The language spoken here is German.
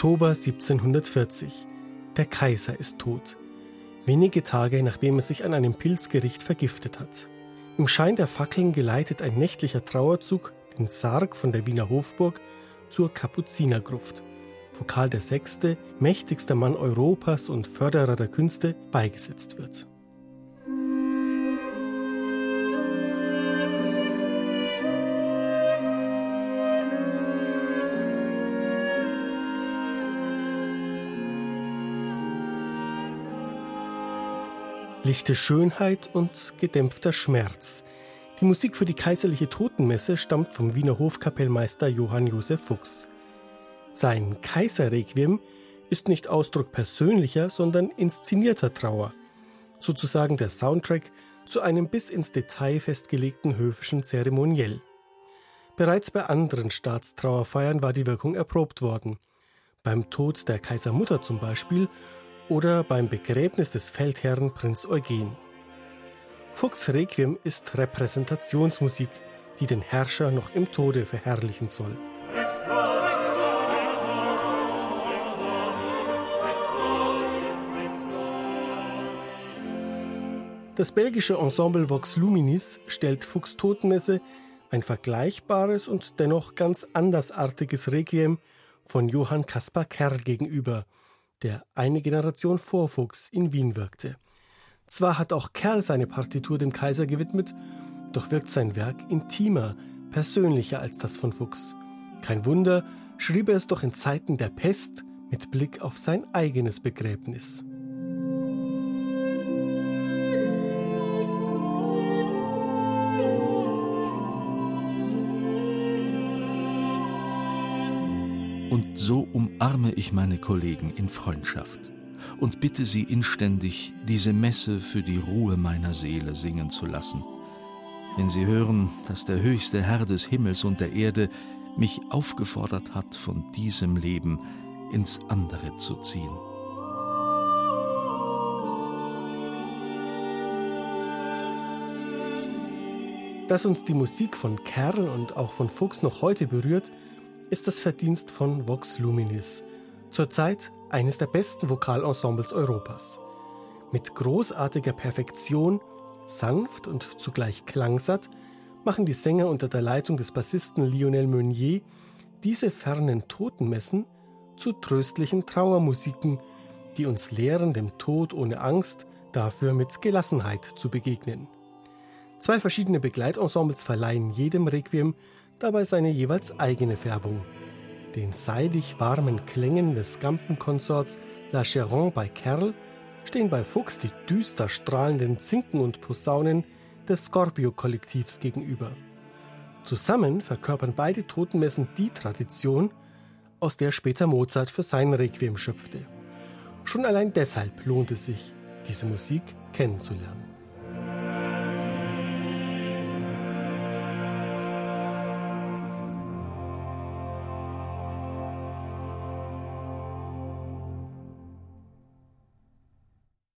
Oktober 1740. Der Kaiser ist tot. Wenige Tage nachdem er sich an einem Pilzgericht vergiftet hat. Im Schein der Fackeln geleitet ein nächtlicher Trauerzug den Sarg von der Wiener Hofburg zur Kapuzinergruft, wo Karl VI., mächtigster Mann Europas und Förderer der Künste, beigesetzt wird. Lichte Schönheit und gedämpfter Schmerz. Die Musik für die kaiserliche Totenmesse stammt vom Wiener Hofkapellmeister Johann Josef Fuchs. Sein Kaiserrequiem ist nicht Ausdruck persönlicher, sondern inszenierter Trauer, sozusagen der Soundtrack zu einem bis ins Detail festgelegten höfischen Zeremoniell. Bereits bei anderen Staatstrauerfeiern war die Wirkung erprobt worden. Beim Tod der Kaisermutter zum Beispiel oder beim Begräbnis des Feldherrn Prinz Eugen. Fuchs Requiem ist Repräsentationsmusik, die den Herrscher noch im Tode verherrlichen soll. Das belgische Ensemble Vox Luminis stellt Fuchs Totenmesse, ein vergleichbares und dennoch ganz andersartiges Requiem von Johann Caspar Kerl gegenüber – der eine Generation vor Fuchs in Wien wirkte. Zwar hat auch Kerl seine Partitur dem Kaiser gewidmet, doch wirkt sein Werk intimer, persönlicher als das von Fuchs. Kein Wunder, schrieb er es doch in Zeiten der Pest mit Blick auf sein eigenes Begräbnis. Und so umarme ich meine Kollegen in Freundschaft und bitte sie inständig, diese Messe für die Ruhe meiner Seele singen zu lassen. Wenn sie hören, dass der höchste Herr des Himmels und der Erde mich aufgefordert hat, von diesem Leben ins andere zu ziehen. Dass uns die Musik von Kerl und auch von Fuchs noch heute berührt, ist das Verdienst von Vox Luminis, zurzeit eines der besten Vokalensembles Europas. Mit großartiger Perfektion, sanft und zugleich klangsatt, machen die Sänger unter der Leitung des Bassisten Lionel Meunier diese fernen Totenmessen zu tröstlichen Trauermusiken, die uns lehren, dem Tod ohne Angst, dafür mit Gelassenheit zu begegnen. Zwei verschiedene Begleitensembles verleihen jedem Requiem dabei seine jeweils eigene Färbung. Den seidig warmen Klängen des Gampenkonsorts La Cheron bei Kerl stehen bei Fuchs die düster strahlenden Zinken und Posaunen des Scorpio-Kollektivs gegenüber. Zusammen verkörpern beide Totenmessen die Tradition, aus der später Mozart für sein Requiem schöpfte. Schon allein deshalb lohnt es sich, diese Musik kennenzulernen.